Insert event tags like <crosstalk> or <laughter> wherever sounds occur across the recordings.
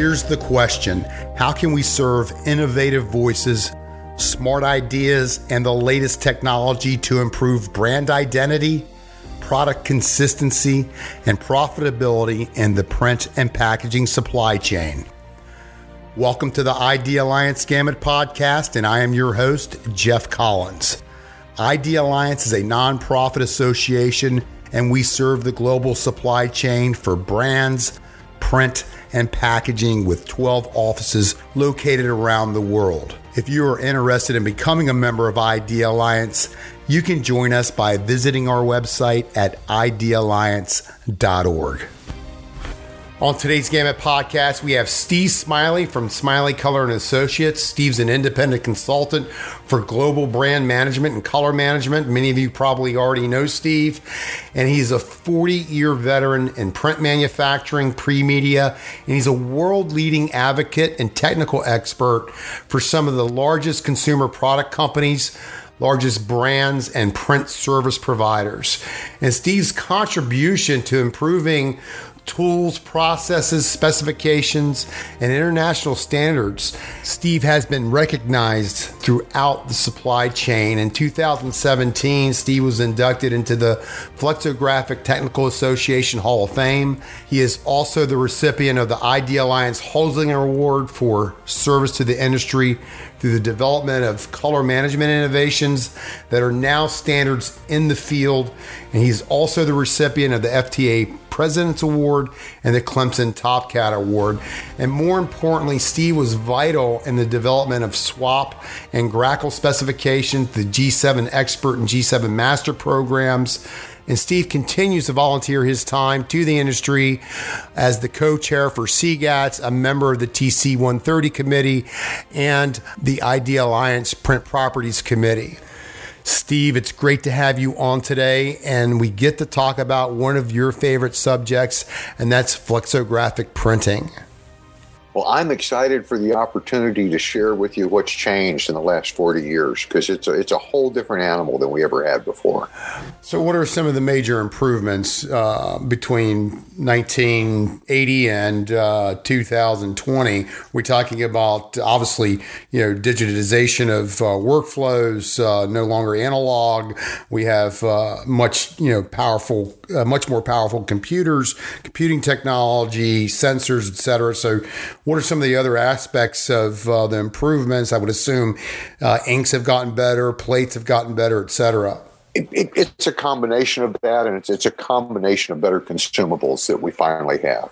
Here's the question How can we serve innovative voices, smart ideas, and the latest technology to improve brand identity, product consistency, and profitability in the print and packaging supply chain? Welcome to the ID Alliance Gamut podcast, and I am your host, Jeff Collins. ID Alliance is a nonprofit association, and we serve the global supply chain for brands, print, and packaging with 12 offices located around the world. If you are interested in becoming a member of ID Alliance, you can join us by visiting our website at idealliance.org. On today's Gamut podcast, we have Steve Smiley from Smiley Color and Associates. Steve's an independent consultant for global brand management and color management. Many of you probably already know Steve, and he's a 40-year veteran in print manufacturing, pre-media, and he's a world-leading advocate and technical expert for some of the largest consumer product companies largest brands and print service providers. And Steve's contribution to improving tools, processes, specifications, and international standards, Steve has been recognized throughout the supply chain. In 2017, Steve was inducted into the Flexographic Technical Association Hall of Fame. He is also the recipient of the ID Alliance Holzinger Award for service to the industry through the development of color management innovations that are now standards in the field. And he's also the recipient of the FTA President's Award and the Clemson Top Cat Award. And more importantly, Steve was vital in the development of SWOP and GRACoL specifications, the G7 Expert and G7 Master programs. And Steve continues to volunteer his time to the industry as the co chair for CGATS, a member of the TC 130 committee, and the ID Alliance Print Properties Committee. Steve, it's great to have you on today, and we get to talk about one of your favorite subjects, and that's flexographic printing. Well, I'm excited for the opportunity to share with you what's changed in the last 40 years because it's a, it's a whole different animal than we ever had before. So, what are some of the major improvements uh, between 1980 and uh, 2020? We're talking about obviously, you know, digitization of uh, workflows, uh, no longer analog. We have uh, much, you know, powerful, uh, much more powerful computers, computing technology, sensors, et cetera. So, what are some of the other aspects of uh, the improvements? I would assume uh, inks have gotten better, plates have gotten better, et cetera. It, it, it's a combination of that, and it's, it's a combination of better consumables that we finally have.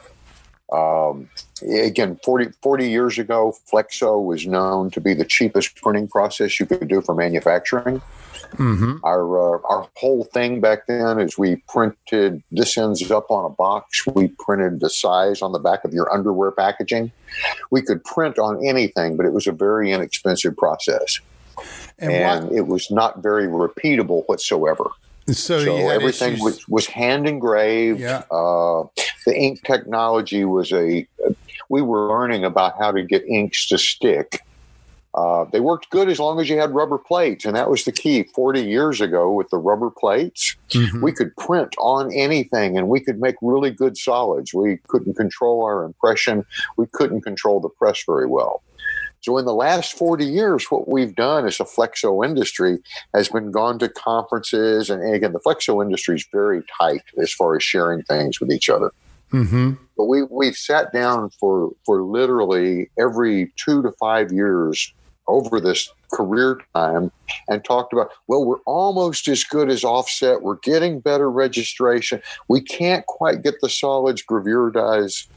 Um, again, 40, 40 years ago, Flexo was known to be the cheapest printing process you could do for manufacturing. Mm-hmm. Our uh, our whole thing back then is we printed this ends up on a box. We printed the size on the back of your underwear packaging. We could print on anything, but it was a very inexpensive process, and, and it was not very repeatable whatsoever. So, so everything was, was hand engraved. Yeah. Uh, the ink technology was a. We were learning about how to get inks to stick uh, they worked good as long as you had rubber plates, and that was the key. 40 years ago, with the rubber plates, mm-hmm. we could print on anything and we could make really good solids. We couldn't control our impression, we couldn't control the press very well. So, in the last 40 years, what we've done as a flexo industry has been gone to conferences. And again, the flexo industry is very tight as far as sharing things with each other. Mm-hmm. But we, we've sat down for, for literally every two to five years over this career time and talked about, well, we're almost as good as offset. We're getting better registration. We can't quite get the solids gravure.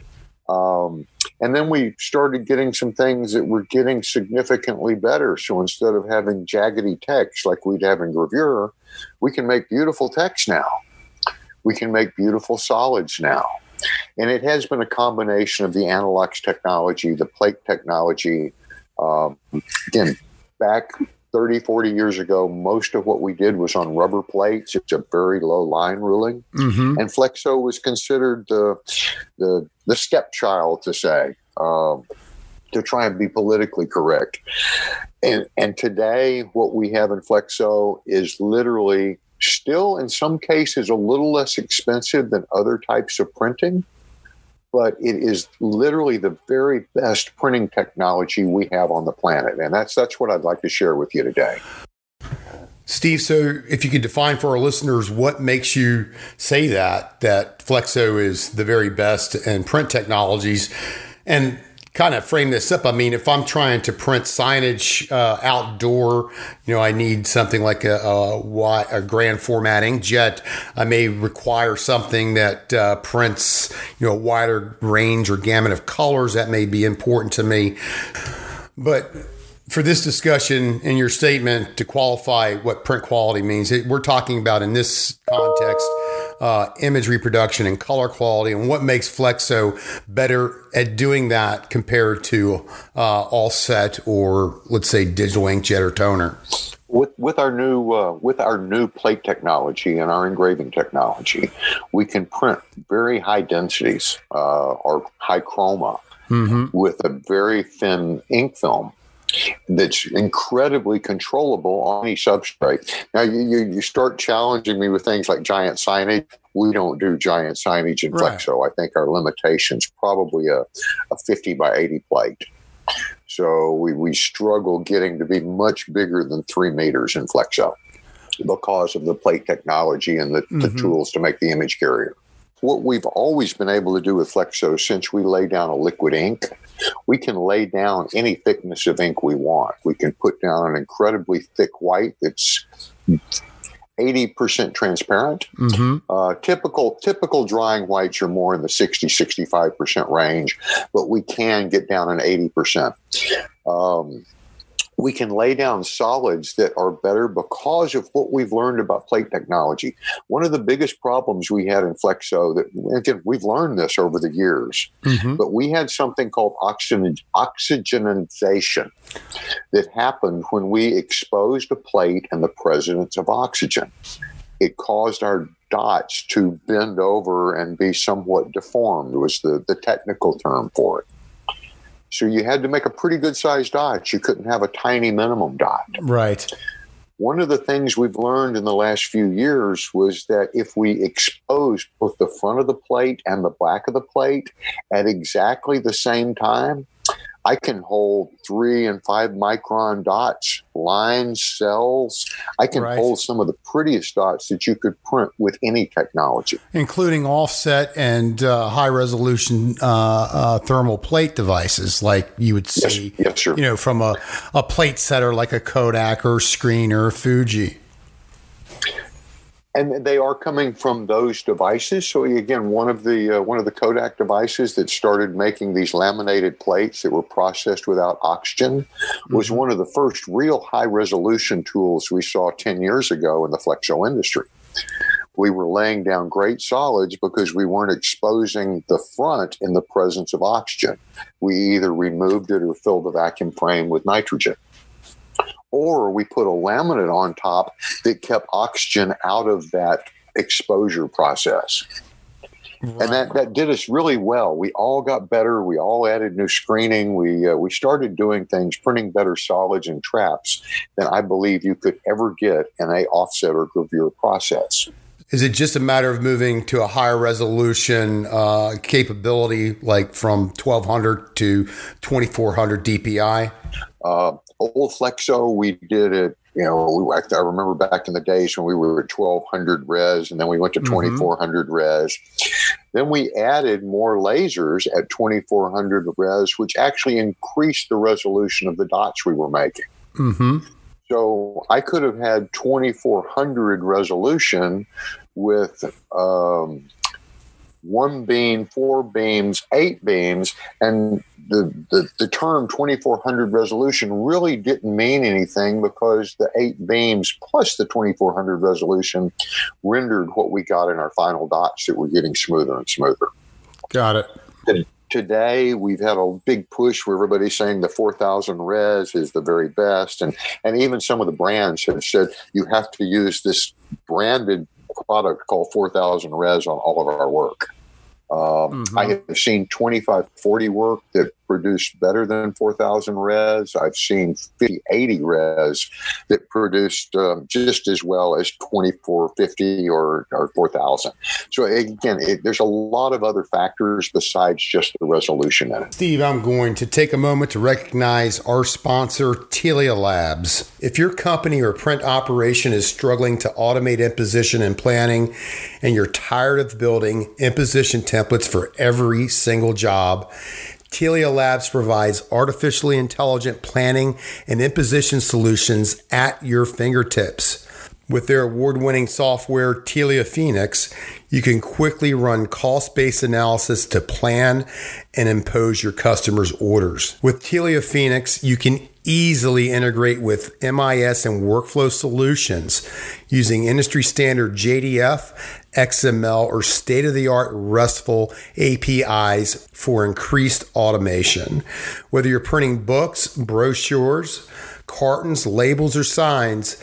Um, and then we started getting some things that were getting significantly better. So instead of having jaggedy text like we'd have in gravure, we can make beautiful text now. We can make beautiful solids now. And it has been a combination of the anilox technology, the plate technology, um, again, back 30, 40 years ago, most of what we did was on rubber plates. It's a very low line ruling. Mm-hmm. And Flexo was considered the, the, the stepchild, to say, um, to try and be politically correct. And, and today, what we have in Flexo is literally still, in some cases, a little less expensive than other types of printing but it is literally the very best printing technology we have on the planet. And that's that's what I'd like to share with you today. Steve, so if you could define for our listeners what makes you say that that Flexo is the very best in print technologies and kind of frame this up, I mean, if I'm trying to print signage uh, outdoor, you know, I need something like a, a, a, grand formatting jet. I may require something that uh, prints, you know, a wider range or gamut of colors. That may be important to me. But for this discussion in your statement to qualify what print quality means, we're talking about in this context uh, image reproduction and color quality, and what makes Flexo better at doing that compared to uh, offset or let's say digital inkjet or toner. With, with our new uh, with our new plate technology and our engraving technology, we can print very high densities uh, or high chroma mm-hmm. with a very thin ink film that's incredibly controllable on any substrate. Now, you, you, start challenging me with things like giant signage. We don't do giant signage in right. Flexo. I think our limitation's probably a, a 50 by 80 plate. So we, we struggle getting to be much bigger than three meters in Flexo because of the plate technology and the, mm-hmm. the tools to make the image carrier what we've always been able to do with Flexo since we lay down a liquid ink, we can lay down any thickness of ink we want. We can put down an incredibly thick white that's 80% transparent. Mm-hmm. Uh, typical typical drying whites are more in the 60 65% range, but we can get down an 80%. Um, we can lay down solids that are better because of what we've learned about plate technology. One of the biggest problems we had in Flexo that again we've learned this over the years, mm-hmm. but we had something called oxygen, oxygenization that happened when we exposed a plate and the presence of oxygen. It caused our dots to bend over and be somewhat deformed was the, the technical term for it. So you had to make a pretty good sized dot. You couldn't have a tiny minimum dot. Right. One of the things we've learned in the last few years was that if we expose both the front of the plate and the back of the plate at exactly the same time, I can hold three and five micron dots, lines, cells. I can right. hold some of the prettiest dots that you could print with any technology, including offset and uh, high resolution uh, uh, thermal plate devices, like you would see, yes, yes, you know, from a, a plate setter like a Kodak or Screen or Fuji and they are coming from those devices. So again, one of the uh, one of the Kodak devices that started making these laminated plates that were processed without oxygen was mm-hmm. one of the first real high resolution tools we saw ten years ago in the flexo industry. We were laying down great solids because we weren't exposing the front in the presence of oxygen. We either removed it or filled the vacuum frame with nitrogen or we put a laminate on top that kept oxygen out of that exposure process. Right. And that, that did us really well. We all got better. We all added new screening. We uh, we started doing things, printing better solids and traps than I believe you could ever get in a offset or gravure process. Is it just a matter of moving to a higher resolution uh, capability, like from 1200 to 2400 DPI? Uh, old Flexo, we did it. You know, I remember back in the days when we were at 1200 res, and then we went to 2400 mm-hmm. res. Then we added more lasers at 2400 res, which actually increased the resolution of the dots we were making. Mm-hmm. So I could have had 2400 resolution with um, one beam, four beams, eight beams, and the, the, the term 2400 resolution really didn't mean anything because the eight beams plus the 2400 resolution rendered what we got in our final dots that were getting smoother and smoother. Got it. Today, we've had a big push where everybody's saying the 4000 res is the very best. And, and even some of the brands have said you have to use this branded product called 4000 res on all of our work. Um, mm-hmm. I have seen 2540 work that produce better than 4000 res. I've seen 50, 80 res that produced um, just as well as 2450 or, or 4000. So again, it, there's a lot of other factors besides just the resolution in it. Steve, I'm going to take a moment to recognize our sponsor, Tilia Labs. If your company or print operation is struggling to automate imposition and planning, and you're tired of building imposition templates for every single job, Tilia Labs provides artificially intelligent planning and imposition solutions at your fingertips. With their award winning software, Tilia Phoenix, you can quickly run cost based analysis to plan and impose your customers' orders. With Tilia Phoenix, you can easily integrate with MIS and workflow solutions using industry standard JDF, XML, or state of the art RESTful APIs for increased automation. Whether you're printing books, brochures, cartons, labels, or signs,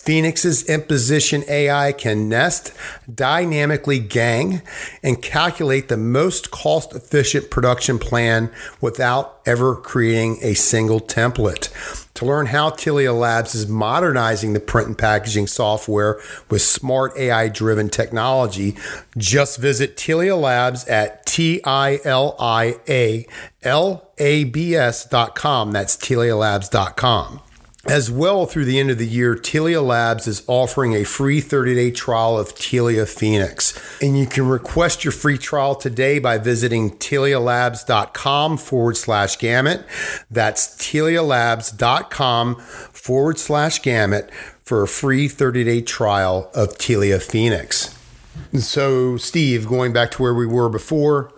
Phoenix's imposition AI can nest, dynamically gang, and calculate the most cost efficient production plan without ever creating a single template. To learn how Tilia Labs is modernizing the print and packaging software with smart AI driven technology, just visit Tilia Labs at T I L I A L A B S.com. That's TiliaLabs.com. As well, through the end of the year, Tilia Labs is offering a free 30 day trial of Tilia Phoenix. And you can request your free trial today by visiting tilialabs.com forward slash gamut. That's tilialabs.com forward slash gamut for a free 30 day trial of Tilia Phoenix. So, Steve, going back to where we were before,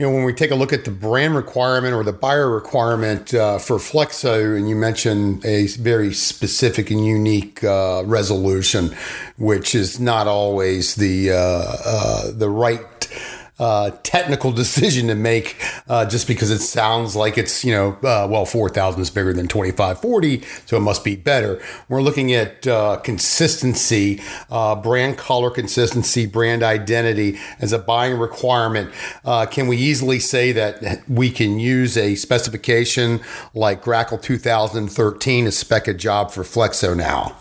you know, when we take a look at the brand requirement or the buyer requirement uh, for Flexo, and you mentioned a very specific and unique uh, resolution, which is not always the uh, uh the right uh, technical <laughs> decision to make uh, just because it sounds like it's, you know, uh, well, 4,000 is bigger than 2540, so it must be better. We're looking at uh, consistency, uh, brand color consistency, brand identity as a buying requirement. Uh, can we easily say that we can use a specification like GRACoL 2013 to spec a job for Flexo now?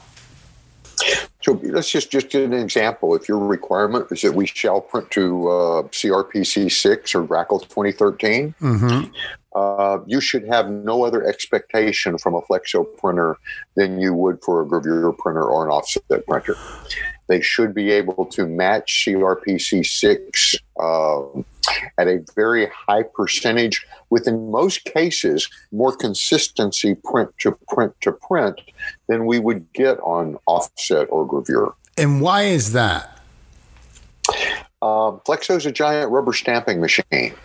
So let's just just get an example. If your requirement is that we shall print to uh, CRPC six or GRACoL 2013, mm-hmm. uh, you should have no other expectation from a Flexo printer than you would for a gravure printer or an offset printer. They should be able to match CRPC six. Uh, at a very high percentage, with in most cases more consistency print to print to print than we would get on offset or gravure. And why is that? Uh, Flexo is a giant rubber stamping machine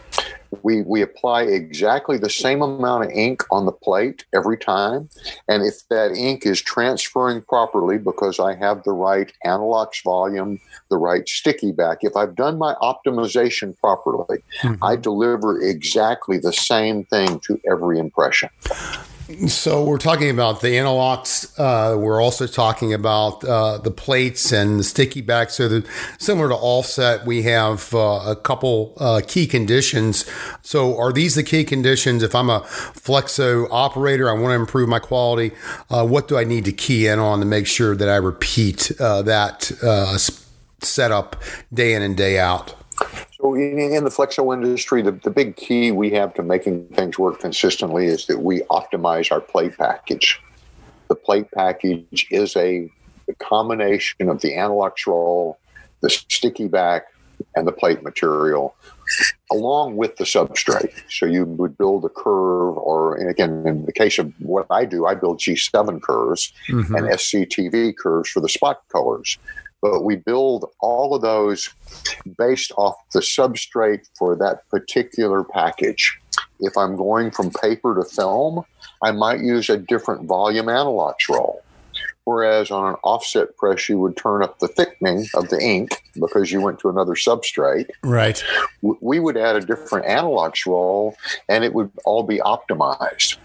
we we apply exactly the same amount of ink on the plate every time and if that ink is transferring properly because i have the right anilox volume the right sticky back if i've done my optimization properly mm-hmm. i deliver exactly the same thing to every impression so we're talking about the anilox. Uh, we're also talking about uh, the plates and the sticky back. So the, similar to offset, we have uh, a couple uh, key conditions. So are these the key conditions? If I'm a Flexo operator, I want to improve my quality. Uh, what do I need to key in on to make sure that I repeat uh, that setup day in and day out? In, in the Flexo industry, the, the big key we have to making things work consistently is that we optimize our plate package. The plate package is a, a combination of the anilox roll, the sticky back, and the plate material, along with the substrate. So you would build a curve, or again, in the case of what I do, I build G7 curves mm-hmm. and SCTV curves for the spot colors but we build all of those based off the substrate for that particular package. If I'm going from paper to film, I might use a different volume anilox roll. Whereas on an offset press, you would turn up the thickening of the ink because you went to another substrate. Right. We would add a different anilox roll and it would all be optimized.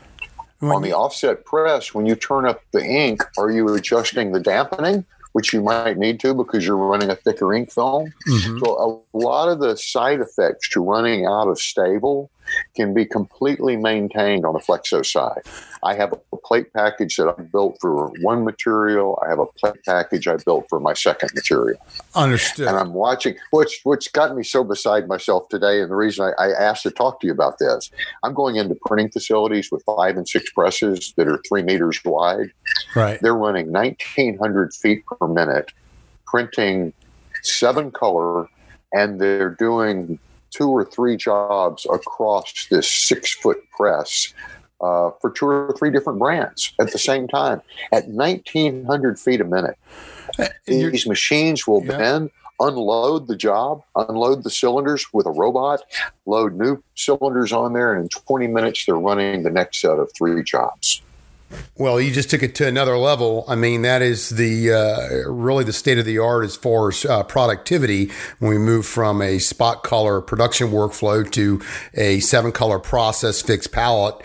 On the offset press, when you turn up the ink, are you adjusting the dampening which you might need to because you're running a thicker ink film. Mm-hmm. So a lot of the side effects to running out of stable can be completely maintained on the Flexo side. I have a plate package that I built for one material. I have a plate package I built for my second material. Understood. And I'm watching, which which got me so beside myself today. And the reason I, I asked to talk to you about this, I'm going into printing facilities with five and six presses that are three meters wide. Right. They're running 1,900 feet per minute, printing seven color, and they're doing two or three jobs across this six foot press uh, for two or three different brands at the same time at 1900 feet a minute. These machines will yeah. then unload the job, unload the cylinders with a robot, load new cylinders on there, and in 20 minutes they're running the next set of three jobs. Well, you just took it to another level. I mean, that is the uh, really the state of the art as far as uh, productivity when we move from a spot color production workflow to a seven color process fixed palette,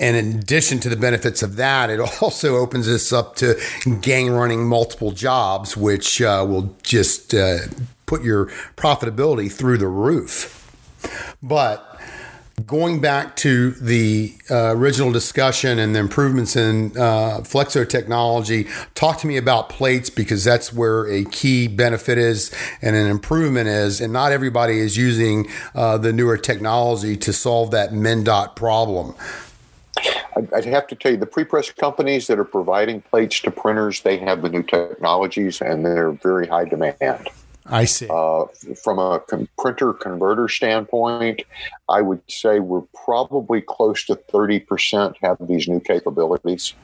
And in addition to the benefits of that, it <laughs> also opens us up to gang running multiple jobs, which uh, will just uh, put your profitability through the roof. But going back to the uh, original discussion and the improvements in uh, flexo technology talk to me about plates because that's where a key benefit is and an improvement is and not everybody is using uh, the newer technology to solve that min dot problem I'd have to tell you, the pre-press companies that are providing plates to printers, they have the new technologies and they're very high demand. I see. Uh, from a com- printer converter standpoint, I would say we're probably close to 30% have these new capabilities.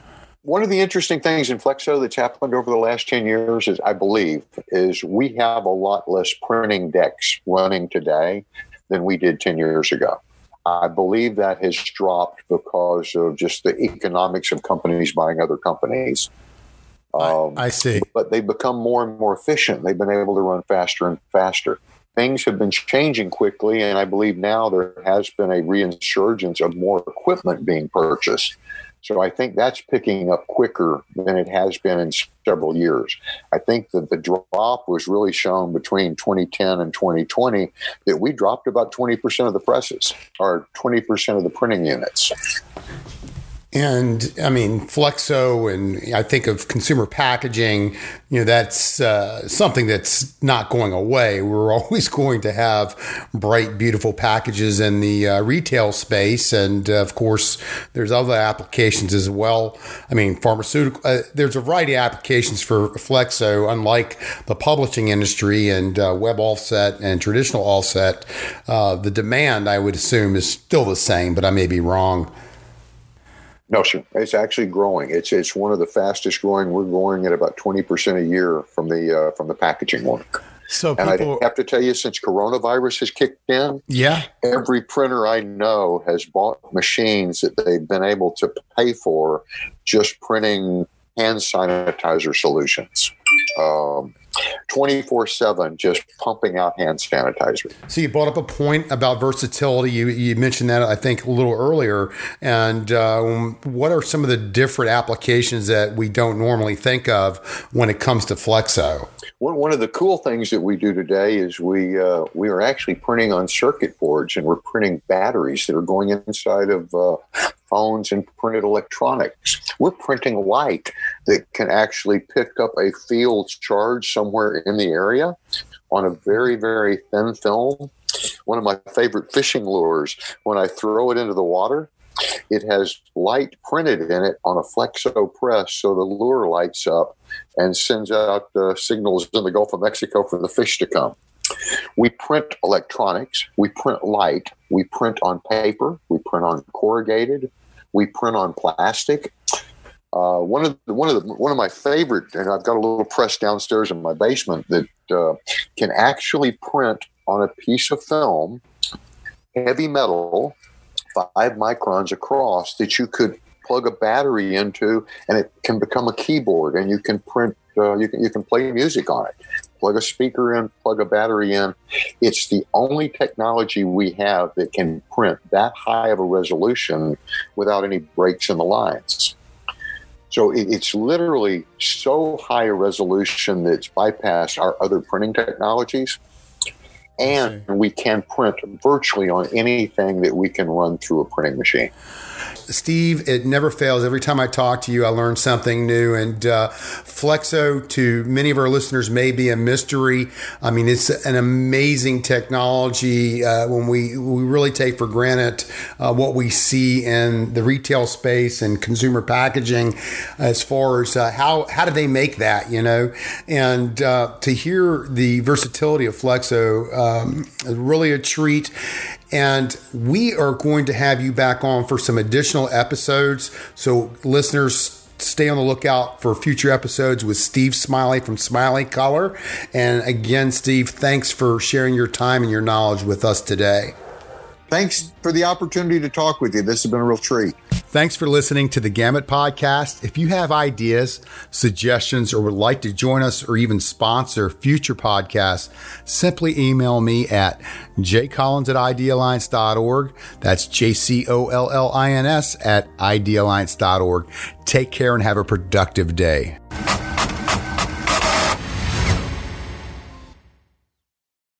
One of the interesting things in Flexo that's happened over the last 10 years is, I believe, is we have a lot less printing decks running today than we did 10 years ago. I believe that has dropped because of just the economics of companies buying other companies. Um, I, I see. But they've become more and more efficient. They've been able to run faster and faster. Things have been changing quickly, and I believe now there has been a reinsurgence of more equipment being purchased. So I think that's picking up quicker than it has been in several years. I think that the drop was really shown between 2010 and 2020 that we dropped about 20% of the presses or 20% of the printing units. And I mean, Flexo, and I think of consumer packaging, you know, that's uh, something that's not going away. We're <laughs> always going to have bright, beautiful packages in the uh, retail space. And uh, of course, there's other applications as well. I mean, pharmaceutical, uh, there's a variety of applications for Flexo, unlike the publishing industry and uh, web offset and traditional offset. Uh, the demand, I would assume, is still the same, but I may be wrong. No, sir. It's actually growing. It's it's one of the fastest growing. We're growing at about twenty percent a year from the uh, from the packaging work. So, people, and I have to tell you, since coronavirus has kicked in, yeah, every printer I know has bought machines that they've been able to pay for just printing hand sanitizer solutions. Um, 24 7 just pumping out hand sanitizer. So you brought up a point about versatility. You, you mentioned that, I think, a little earlier. And um, what are some of the different applications that we don't normally think of when it comes to Flexo? One, one of the cool things that we do today is we uh, we are actually printing on circuit boards and we're printing batteries that are going inside of uh, phones and printed electronics. We're printing light that can actually pick up a field charge somewhere in the area on a very, very thin film. One of my favorite fishing lures, when I throw it into the water, it has light printed in it on a flexo press, so the lure lights up and sends out uh, signals in the Gulf of Mexico for the fish to come. We print electronics, we print light, we print on paper, we print on corrugated, we print on plastic. Uh, one of the, one of the one of my favorite, and I've got a little press downstairs in my basement that uh, can actually print on a piece of film, heavy metal, five microns across, that you could plug a battery into, and it can become a keyboard, and you can print. Uh, you can you can play music on it plug a speaker in, plug a battery in. It's the only technology we have that can print that high of a resolution without any breaks in the lines. So it's literally so high a resolution that it's bypassed our other printing technologies. and we can print virtually on anything that we can run through a printing machine. Steve, it never fails. Every time I talk to you, I learn something new. And uh, Flexo, to many of our listeners, may be a mystery. I mean, it's an amazing technology uh, when we, we really take for granted uh, what we see in the retail space and consumer packaging as far as uh, how, how do they make that, you know? And uh, to hear the versatility of Flexo um, is really a treat. And we are going to have you back on for some additional episodes. So, listeners, stay on the lookout for future episodes with Steve Smiley from Smiley Color. And again, Steve, thanks for sharing your time and your knowledge with us today. Thanks for the opportunity to talk with you. This has been a real treat. Thanks for listening to the Gamut Podcast. If you have ideas, suggestions, or would like to join us or even sponsor future podcasts, simply email me at jcollins at idealliance.org. That's J C O L L I N S at idealliance.org. Take care and have a productive day.